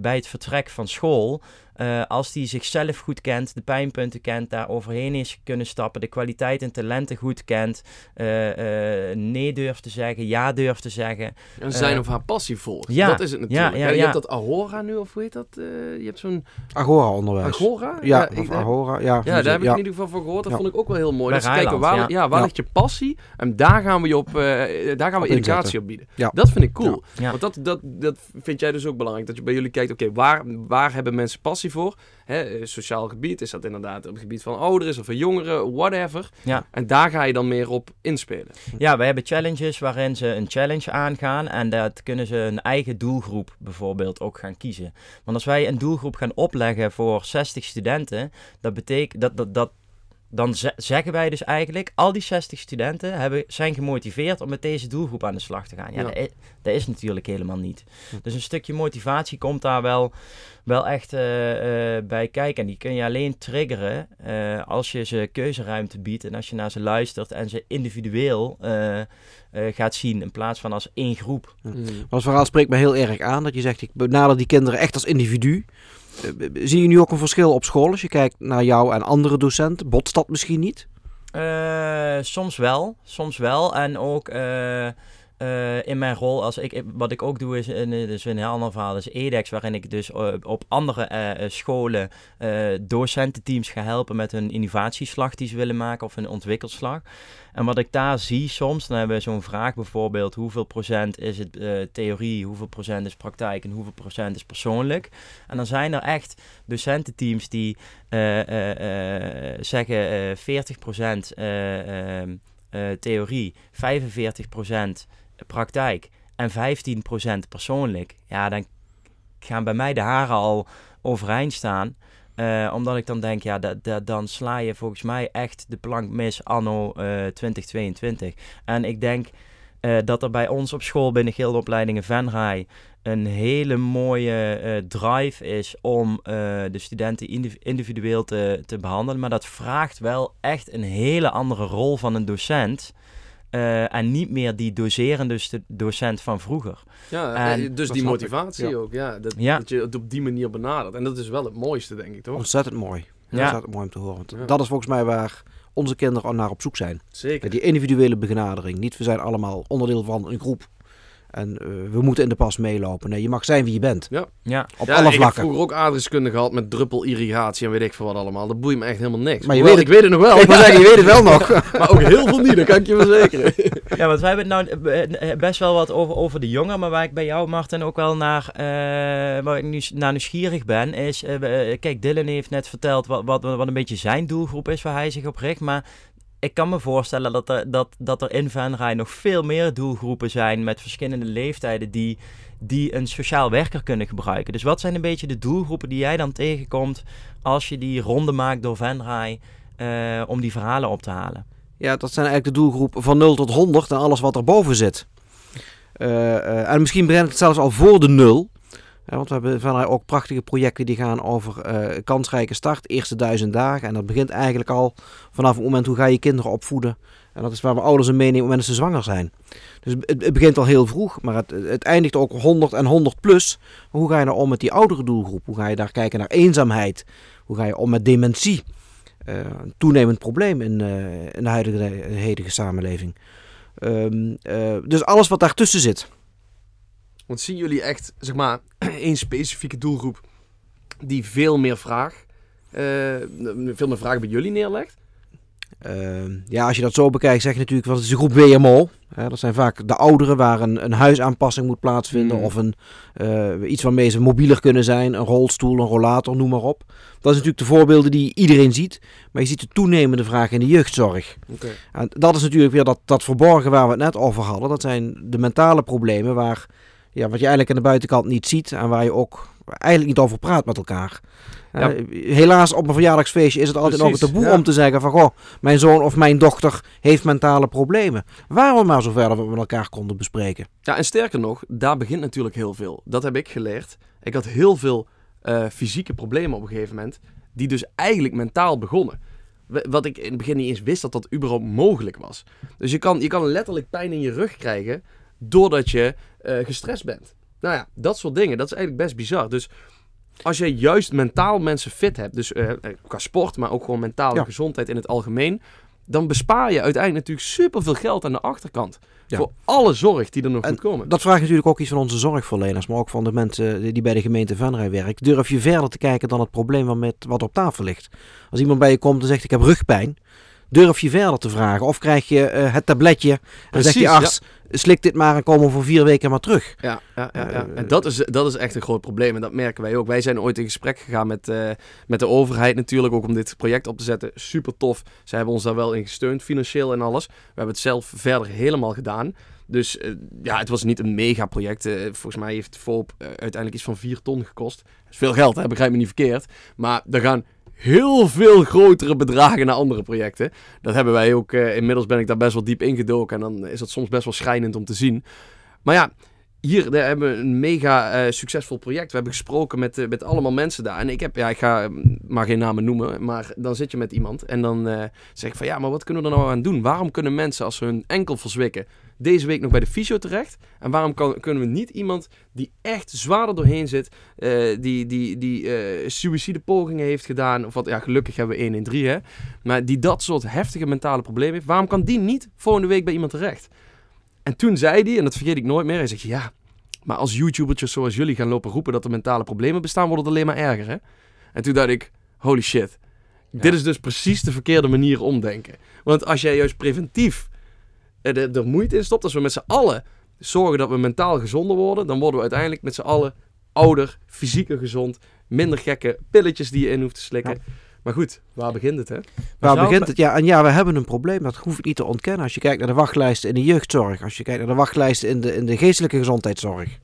bij het vertrek van school, eh, als die zichzelf goed kent, de pijnpunten kent, daar overheen is kunnen stappen, de kwaliteit en talenten goed kent, eh, eh, nee durft te zeggen, ja durft te zeggen. En zijn Eh, of haar passie volgt. ja, dat is het natuurlijk. ja, ja, Ja, je ja. hebt dat Ahora nu, of hoe heet dat? Eh, je hebt zo'n Agora-onderwijs. Agora? Ja, ik- Agora. Ja, Ja, daar heb ik ja. in ieder geval van gehoord. Dat Ja. vond ik ook wel heel mooi. Bij Dat ze kijken, waar, ja. ja. waar Ja. ligt je passie? En daar gaan we je op, eh, daar gaan we Op educatie inzetten. op bieden. Ja. Dat vind ik cool. Ja. Want dat, dat, dat vind jij dus ook belangrijk. Dat je bij jullie kijkt, oké, waar, waar hebben mensen passie voor? Hè, eh, sociaal gebied, is dat inderdaad op het gebied van ouderen, of van jongeren, whatever. Ja. En daar ga je dan meer op inspelen. Ja, we hebben challenges waarin ze een challenge aangaan en dat kunnen ze een eigen doelgroep bijvoorbeeld ook gaan kiezen. Want als wij een doelgroep gaan opleggen voor 60 studenten, dat betekent dat, dat, dat dan ze- zeggen wij dus eigenlijk, al die 60 studenten hebben, zijn gemotiveerd om met deze doelgroep aan de slag te gaan. Ja, Ja. Dat, is, dat is natuurlijk helemaal niet. Hm. Dus een stukje motivatie komt daar wel, wel echt eh, eh, bij kijken. En die kun je alleen triggeren eh, als je ze keuzeruimte biedt en als je naar ze luistert en ze individueel gaat zien in plaats van als één groep. Maar het verhaal spreekt me heel erg aan. Dat je zegt, ik benader die kinderen echt als individu. Eh, zie je nu ook een verschil op school? Als je kijkt naar jou en andere docenten, botst dat misschien niet? Eh, soms wel, soms wel. En ook eh, eh, in mijn rol, als ik, wat ik ook doe, is een, dus een heel ander verhaal, is EDEX, waarin ik dus eh, op andere eh, eh, scholen eh, docententeams ga helpen met hun innovatieslag die ze willen maken of hun ontwikkelslag. En wat ik daar zie soms, dan hebben we zo'n vraag bijvoorbeeld, hoeveel procent is het eh, theorie, hoeveel procent is praktijk en hoeveel procent is persoonlijk. En dan zijn er echt docententeams die eh, eh, eh, zeggen eh 40% eh, ehm, eh, theorie, 45% praktijk en 15% persoonlijk. Ja, dan gaan bij mij de haren al overeind staan. Eh, omdat ik dan denk, ja, da- da- dan sla je volgens mij echt de plank mis anno eh 2022. En ik denk eh, dat er bij ons op school binnen Gildeopleidingen Venray een hele mooie drive is om de studenten indiv- individueel te, te behandelen. Maar dat vraagt wel echt een hele andere rol van een docent. Eh, en niet meer die doserende docent van vroeger. Ja, En- eh, dus die motivatie Ja. ook. Ja, dat, Ja. dat je het op die manier benadert. En dat is wel het mooiste, denk ik, toch? Ontzettend mooi. Ja. Ontzettend mooi om te horen. Want. Dat is volgens mij waar onze kinderen al naar op zoek zijn. Zeker. Die individuele benadering. Niet we zijn allemaal onderdeel van een groep. En eh, we moeten in de pas meelopen. Nee, je mag zijn wie je bent. Ja, Op Ja, alle ik heb vlakken. vroeger ook aardrijkskunde gehad met druppelirrigatie en weet ik veel wat allemaal. Dat boeit me echt helemaal niks. Maar je Hoewel, weet ik weet het nog wel. Ik wil zeggen, je weet het wel nog. maar ook heel veel niet, dat kan ik je verzekeren. Ja, want wij hebben het nou eh, eh, best wel wat over, over de jongeren, maar waar ik bij jou, Martin, ook wel naar, eh, waar ik nu naar nieuwsgierig ben, is, eh, eh, kijk, Dylan heeft net verteld wat, wat, wat een beetje zijn doelgroep is waar hij zich op richt, maar ik kan me voorstellen dat er, dat, dat er in Venray nog veel meer doelgroepen zijn met verschillende leeftijden die, die een sociaal werker kunnen gebruiken. Dus wat zijn een beetje de doelgroepen die jij dan tegenkomt als je die ronde maakt door Venray uh, om die verhalen op te halen? Ja, dat zijn eigenlijk de doelgroepen van 0 tot 100 en alles wat erboven zit. Eh, eh, en misschien brengt het zelfs al voor de 0 want we hebben van ook prachtige projecten die gaan over eh, kansrijke start, eerste duizend dagen. En dat begint eigenlijk al vanaf het moment hoe ga je kinderen opvoeden. En dat is waar we ouders een meenemen op dat ze zwanger zijn. Dus het, begint al heel vroeg, maar het, het eindigt ook 100 en 100 plus. Maar hoe ga je nou om met die oudere doelgroep? Hoe ga je daar kijken naar eenzaamheid? Hoe ga je om met dementie? Eh, een toenemend probleem in, eh, in de huidige hedige samenleving. Ehm, eh, dus alles wat daartussen zit. Want zien jullie echt, zeg maar, één specifieke doelgroep die veel meer vraag, eh, veel meer vragen bij jullie neerlegt? Ehm, ja, als je dat zo bekijkt, zeg je natuurlijk, wat is de groep WMO? Hè, dat zijn vaak de ouderen waar een, een huisaanpassing moet plaatsvinden. Mm. Of een, eh, iets waarmee ze mobieler kunnen zijn. Een rolstoel, een rollator, noem maar op. Dat is natuurlijk de voorbeelden die iedereen ziet. Maar je ziet de toenemende vraag in de jeugdzorg. En dat is natuurlijk weer dat, dat verborgen waar we het net over hadden. Dat zijn de mentale problemen waar, ja, wat je eigenlijk aan de buitenkant niet ziet. En waar je ook eigenlijk niet over praat met elkaar. Ja. Eh, helaas op een verjaardagsfeestje is het altijd nog een Precies, taboe ja. om te zeggen van... Goh, mijn zoon of mijn dochter heeft mentale problemen. Waren we maar zover dat we met elkaar konden bespreken. Ja, en sterker nog, daar begint natuurlijk heel veel. Dat heb ik geleerd. Ik had heel veel eh, fysieke problemen op een gegeven moment, die dus eigenlijk mentaal begonnen. Wat ik in het begin niet eens wist dat dat überhaupt mogelijk was. Dus je kan, je kan letterlijk pijn in je rug krijgen doordat je eh, gestrest bent. Nou ja, dat soort dingen, dat is eigenlijk best bizar. Dus als je juist mentaal mensen fit hebt, dus eh, eh, qua sport, maar ook gewoon mentale Ja. gezondheid in het algemeen, dan bespaar je uiteindelijk natuurlijk superveel geld aan de achterkant. Ja. Voor alle zorg die er nog En moet komen. Dat vraagt natuurlijk ook iets van onze zorgverleners, maar ook van de mensen die bij de gemeente Venray werken. Durf je verder te kijken dan het probleem wat, met, wat op tafel ligt? Als iemand bij je komt en zegt ik heb rugpijn, durf je verder te vragen? Of krijg je het tabletje en zegt die Precies, arts, slik dit maar en kom over vier weken maar terug. Ja, ja, ja, ja. Eh, en dat is, dat is echt een groot probleem. En dat merken wij ook. Wij zijn ooit in gesprek gegaan met, eh, met de overheid natuurlijk, ook om dit project op te zetten. Super tof. Zij hebben ons daar wel in gesteund, financieel en alles. We hebben het zelf verder helemaal gedaan. Dus eh, ja, het was niet een mega project. Volgens mij heeft eh, uiteindelijk iets van 4 ton gekost. Dat is veel geld, hè? begrijp me niet verkeerd. Maar er gaan heel veel grotere bedragen naar andere projecten. Dat hebben wij ook. eh, inmiddels ben ik daar best wel diep ingedoken. En dan is het soms best wel schrijnend om te zien. Maar ja, hier daar hebben we een mega eh, succesvol project. We hebben gesproken met, eh, met allemaal mensen daar. En ik heb, ja, ik ga eh, maar geen namen noemen. Maar dan zit je met iemand en dan zeg ik van ja, maar wat kunnen we er nou aan doen? Waarom kunnen mensen als ze hun enkel verzwikken deze week nog bij de fysio terecht? En waarom kan, kunnen we niet iemand die echt zwaar er doorheen zit, eh, die, die, die eh suïcidepogingen heeft gedaan, of wat, ja, gelukkig hebben we 1 in 3, hè, maar die dat soort heftige mentale problemen heeft, waarom kan die niet volgende week bij iemand terecht? En toen zei hij, en dat vergeet ik nooit meer, hij zegt ja, maar als YouTubertjes zoals jullie gaan lopen roepen dat er mentale problemen bestaan, wordt het alleen maar erger, hè? En toen dacht ik, holy shit, dit is dus precies de verkeerde manier omdenken. Want als jij juist preventief er, er, er moeite in stopt, als we met z'n allen zorgen dat we mentaal gezonder worden, dan worden we uiteindelijk met z'n allen ouder, fysieker gezond, minder gekke pilletjes die je in hoeft te slikken. Maar goed, waar begint het, hè? Waar zou- begint het? Ja, en ja, we hebben een probleem. Dat hoef ik niet te ontkennen. Als je kijkt naar de wachtlijsten in de jeugdzorg, als je kijkt naar de wachtlijsten in de, in de geestelijke gezondheidszorg.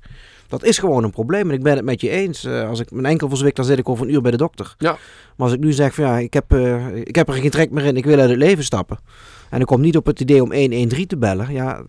Dat is gewoon een probleem. En ik ben het met je eens. Eh, als ik mijn enkel verzwik, dan zit ik over een uur bij de dokter. Ja. Maar als ik nu zeg van ja, ik heb, eh, ik heb er geen trek meer in, ik wil uit het leven stappen. En ik kom niet op het idee om 113 te bellen. Ja,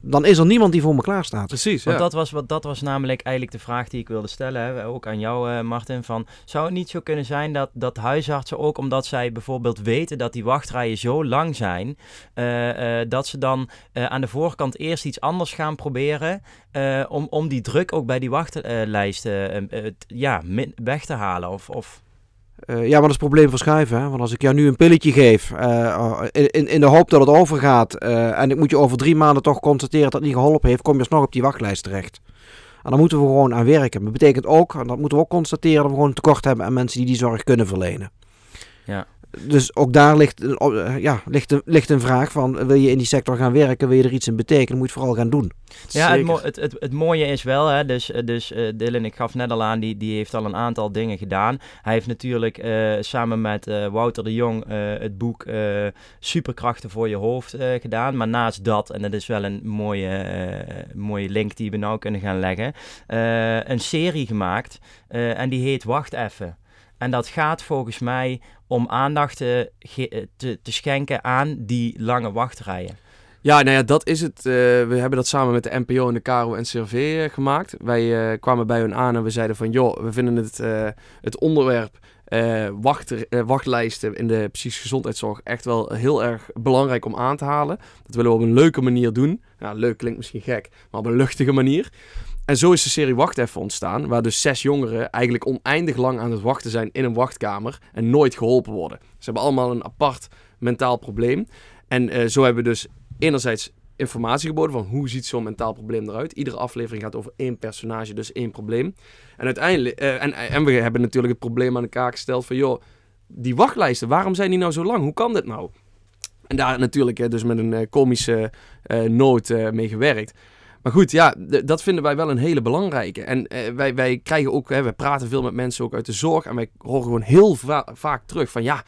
dan is er niemand die voor me klaar staat. Precies, ja. Want dat was, wat, dat was namelijk eigenlijk de vraag die ik wilde stellen, hè, ook aan jou eh, Martin. Van, zou het niet zo kunnen zijn dat, dat huisartsen ook omdat zij bijvoorbeeld weten dat die wachtrijen zo lang zijn, eh, eh, dat ze dan eh, aan de voorkant eerst iets anders gaan proberen eh, om, om die druk ook bij die wachtlijsten eh, eh, t- ja, min- weg te halen? Of, of... Eh, ja, maar dat is het probleem verschuiven. Hè? Want als ik jou nu een pilletje geef, eh, in, in- in de hoop dat het overgaat, eh, en ik moet je over drie maanden toch constateren dat het niet geholpen heeft, kom je alsnog op die wachtlijst terecht. En daar moeten we gewoon aan werken. Dat betekent ook, en dat moeten we ook constateren, dat we gewoon tekort hebben aan mensen die die zorg kunnen verlenen. Ja. Dus ook daar ligt, een- eh, ja, ligt, een, ligt een vraag van, wil je in die sector gaan werken, wil je er iets in betekenen, moet je het vooral gaan doen. Ja, het, mo- het, het, het mooie is wel, hè, dus, eh, dus eh, Dylan, ik gaf net al aan, die, die heeft al een aantal dingen gedaan. Hij heeft natuurlijk samen met Wouter de Jong het boek Superkrachten voor je hoofd gedaan. Maar naast dat, en dat is wel een mooie, mooie link die we nou kunnen gaan leggen, een serie gemaakt en die heet Wacht Even. En dat gaat volgens mij om aandacht te, eh, te, te schenken aan die lange wachtrijen. Ja, nou ja, dat is het. Eh, we hebben dat samen met de NPO en de KRO en CRV eh, gemaakt. Wij kwamen bij hun aan en we zeiden van... joh, we vinden het, het onderwerp wacht, wachtlijsten in de psychische gezondheidszorg... echt wel heel erg belangrijk om aan te halen. Dat willen we op een leuke manier doen. Ja, leuk klinkt misschien gek, maar op een luchtige manier. En zo is de serie Wacht Even ontstaan... waar dus zes jongeren eigenlijk oneindig lang aan het wachten zijn in een wachtkamer... en nooit geholpen worden. Ze hebben allemaal een apart mentaal probleem. En eh, zo hebben we dus enerzijds informatie geboden van hoe ziet zo'n mentaal probleem eruit. Iedere aflevering gaat over één personage, dus één probleem. En uiteindelijk, eh, en, we hebben natuurlijk het probleem aan de kaak gesteld van joh, die wachtlijsten, waarom zijn die nou zo lang? Hoe kan dit nou? En daar natuurlijk hè, dus met een eh, komische eh noot eh, mee gewerkt. Maar goed, ja, dat vinden wij wel een hele belangrijke. En eh, wij, wij krijgen ook, hè, praten veel met mensen ook uit de zorg. En wij horen gewoon heel va- vaak terug van ja,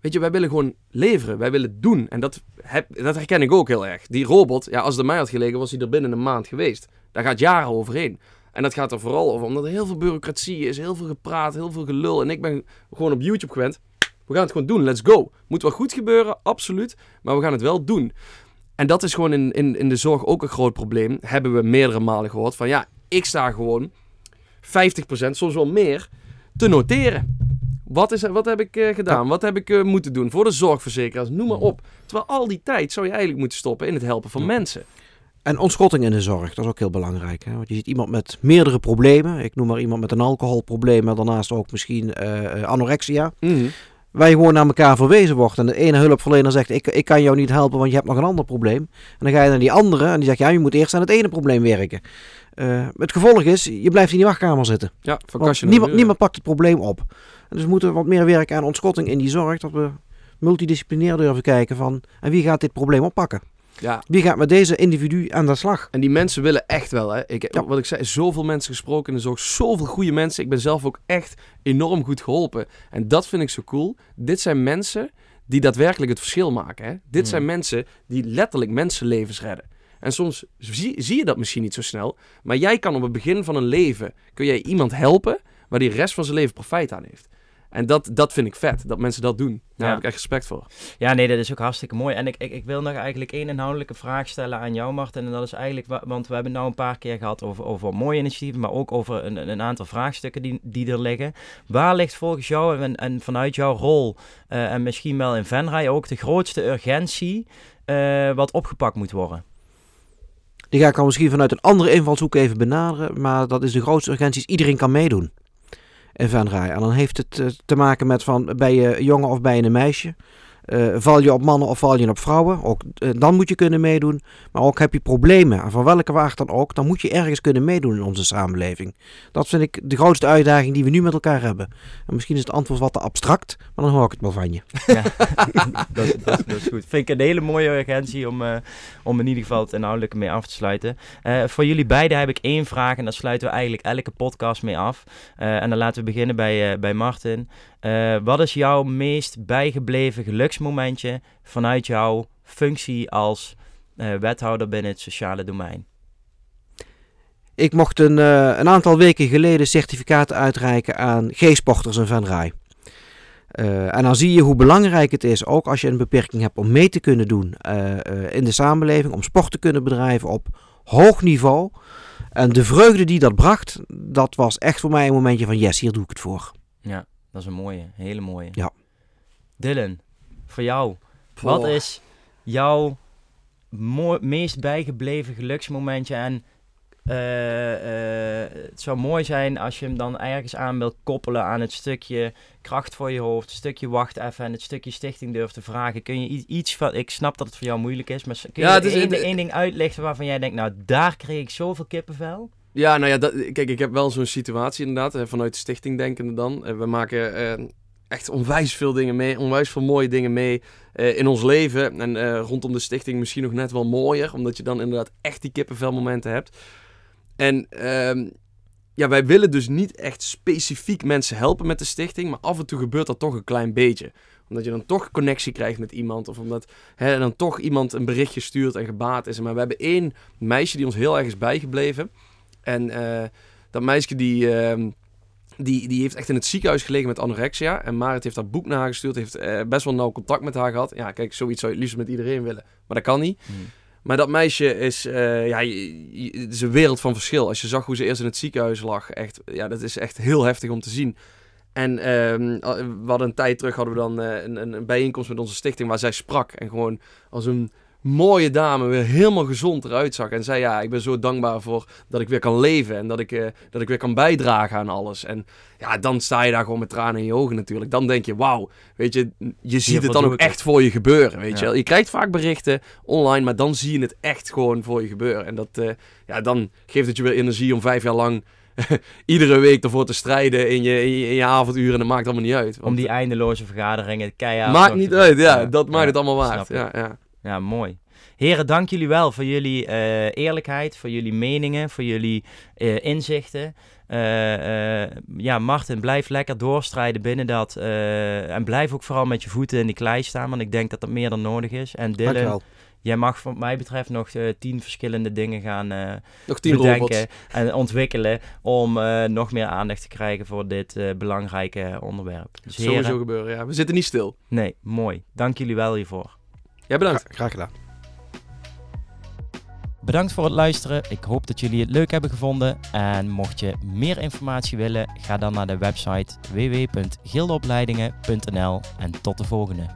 weet je, wij willen gewoon leveren. Wij willen doen. En dat, heb, dat herken ik ook heel erg. Die robot, ja, als het mij had gelegen, was hij er binnen een maand geweest. Daar gaat jaren overheen. En dat gaat er vooral over, omdat er heel veel bureaucratie is, heel veel gepraat, heel veel gelul. En ik ben gewoon op YouTube gewend. We gaan het gewoon doen, let's go. Moet wel goed gebeuren, absoluut. Maar we gaan het wel doen. En dat is gewoon in, in, in de zorg ook een groot probleem. Hebben we meerdere malen gehoord. Van ja, ik sta gewoon 50%, soms wel meer, te noteren. Wat, is, wat heb ik eh, gedaan? Wat heb ik eh, moeten doen voor de zorgverzekeraars? Noem maar op. Terwijl al die tijd zou je eigenlijk moeten stoppen in het helpen van Ja. mensen. En ontschotting in de zorg, dat is ook heel belangrijk. Hè? Want je ziet iemand met meerdere problemen. Ik noem maar iemand met een alcoholprobleem, maar daarnaast ook misschien eh, anorexia. Waar je gewoon naar elkaar verwezen wordt. En de ene hulpverlener zegt, ik, ik kan jou niet helpen, want je hebt nog een ander probleem. En dan ga je naar die andere en die zegt, ja, je moet eerst aan het ene probleem werken. Eh, het gevolg is, je blijft in die wachtkamer zitten. Ja, van Want niemand, niemand pakt het probleem op. En dus we moeten wat meer werken aan ontschotting in die zorg. Dat we multidisciplinair durven kijken van, en wie gaat dit probleem oppakken? Ja, Wie gaat met deze individu aan de slag? En die mensen willen echt wel, hè. Ik, Ja. Wat ik zei, zoveel mensen gesproken in de zorg. Zoveel goede mensen. Ik ben zelf ook echt enorm goed geholpen. En dat vind ik zo cool. Dit zijn mensen die daadwerkelijk het verschil maken, hè. Dit Hmm. zijn mensen die letterlijk mensenlevens redden. En soms zie, zie je dat misschien niet zo snel. Maar jij kan op het begin van een leven... kun jij iemand helpen... waar die rest van zijn leven profijt aan heeft. En dat, dat vind ik vet. Dat mensen dat doen. Daar Ja. heb ik echt respect voor. Ja, nee, dat is ook hartstikke mooi. En ik, ik, ik wil nog eigenlijk één inhoudelijke vraag stellen aan jou, Martin. En dat is eigenlijk, wa- want we hebben het nou een paar keer gehad over, over mooie initiatieven, maar ook over een, een aantal vraagstukken die, die er liggen. Waar ligt volgens jou en, en vanuit jouw rol, eh, en misschien wel in Venray ook, de grootste urgentie eh, wat opgepakt moet worden? Die ga ik al misschien vanuit een andere invalshoek even benaderen. Maar dat is de grootste urgentie. is Iedereen kan meedoen in Venray. En dan heeft het eh, te maken met van, ben je jongen of ben je een meisje? Eh, val je op mannen of val je op vrouwen? Ook, eh, dan moet je kunnen meedoen. Maar ook heb je problemen, en van welke waard dan ook, dan moet je ergens kunnen meedoen in onze samenleving. Dat vind ik de grootste uitdaging die we nu met elkaar hebben. En misschien is het antwoord wat te abstract, maar dan hoor ik het wel van je. Ja, dat, is goed. Vind ik een hele mooie urgentie om, eh, om in ieder geval het inhoudelijke mee af te sluiten. Voor jullie beiden heb ik één vraag en daar sluiten we eigenlijk elke podcast mee af. En dan laten we beginnen bij, bij Martin. Eh, wat is jouw meest bijgebleven geluksmomentje vanuit jouw functie als eh, wethouder binnen het sociale domein? Ik mocht een, eh, een aantal weken geleden certificaten uitreiken aan G-sporters in Venray. Eh, en dan zie je hoe belangrijk het is, ook als je een beperking hebt, om mee te kunnen doen in de samenleving, om sport te kunnen bedrijven op hoog niveau. En de vreugde die dat bracht, dat was echt voor mij een momentje van yes, hier doe ik het voor. Ja, dat is een mooie, een hele mooie. Ja. Dylan, voor jou, Wat is jouw meest bijgebleven geluksmomentje? En eh, eh, het zou mooi zijn als je hem dan ergens aan wilt koppelen aan het stukje kracht voor je hoofd, het stukje wacht even en het stukje stichting durft te vragen. Kun je iets van, ik snap dat het voor jou moeilijk is, maar kun je Ja, één, ding uitlichten waarvan jij denkt, nou daar kreeg ik zoveel kippenvel? Ja, nou ja, kijk, ik heb wel zo'n situatie inderdaad, eh, vanuit de stichting denkende dan. Eh, we maken eh, echt onwijs veel dingen mee, onwijs veel mooie dingen mee in ons leven. En rondom de stichting misschien nog net wel mooier, omdat je dan inderdaad echt die kippenvelmomenten hebt. En ehm, ja, wij willen dus niet echt specifiek mensen helpen met de stichting, maar af en toe gebeurt dat toch een klein beetje. Omdat je dan toch connectie krijgt met iemand, of omdat hè, dan toch iemand een berichtje stuurt en gebaat is. Maar we hebben één meisje die ons heel erg is bijgebleven. En eh, dat meisje die, ehm, die, die heeft echt in het ziekenhuis gelegen met anorexia. En Marit heeft dat boek naar haar gestuurd. Heeft eh, best wel nauw contact met haar gehad. Ja, kijk, zoiets zou je het liefst met iedereen willen. Maar dat kan niet. Maar dat meisje is, eh, ja, het is een wereld van verschil. Als je zag hoe ze eerst in het ziekenhuis lag, echt, ja, dat is echt heel heftig om te zien. En ehm, we hadden een tijd terug hadden we dan een, een bijeenkomst met onze stichting waar zij sprak. En gewoon als een mooie dame weer helemaal gezond eruit zag. En zei, ja, ik ben zo dankbaar voor dat ik weer kan leven. En dat ik, eh, dat ik weer kan bijdragen aan alles. En ja, dan sta je daar gewoon met tranen in je ogen natuurlijk. Dan denk je, wauw, weet je, je ziet het dan ook het. echt voor je gebeuren, weet Ja. je. Je krijgt vaak berichten online, maar dan zie je het echt gewoon voor je gebeuren. En dat, eh, ja, dan geeft het je weer energie om vijf jaar lang iedere week ervoor te strijden in je, in je, in je avonduren. En dat maakt allemaal niet uit. Om die eindeloze vergaderingen keihard... maakt niet uit, ja. Dat maakt ja, het allemaal waard. Ja, ja. Ja, mooi. Heren, dank jullie wel voor jullie eh, eerlijkheid, voor jullie meningen, voor jullie eh, inzichten. Eh, ja, Martin, blijf lekker doorstrijden binnen dat. en blijf ook vooral met je voeten in die klei staan, want ik denk dat dat meer dan nodig is. En Dylan, Dankjewel. jij mag wat mij betreft nog tien verschillende dingen gaan Nog tien bedenken robots. en ontwikkelen om nog meer aandacht te krijgen voor dit belangrijke onderwerp. Dus Sowieso heren, gebeuren, ja. We zitten niet stil. nee, mooi. Dank jullie wel hiervoor. Jij bedankt. Gra- Graag gedaan. Bedankt voor het luisteren. Ik hoop dat jullie het leuk hebben gevonden. En mocht je meer informatie willen, ga dan naar de website www.gildeopleidingen.nl en tot de volgende.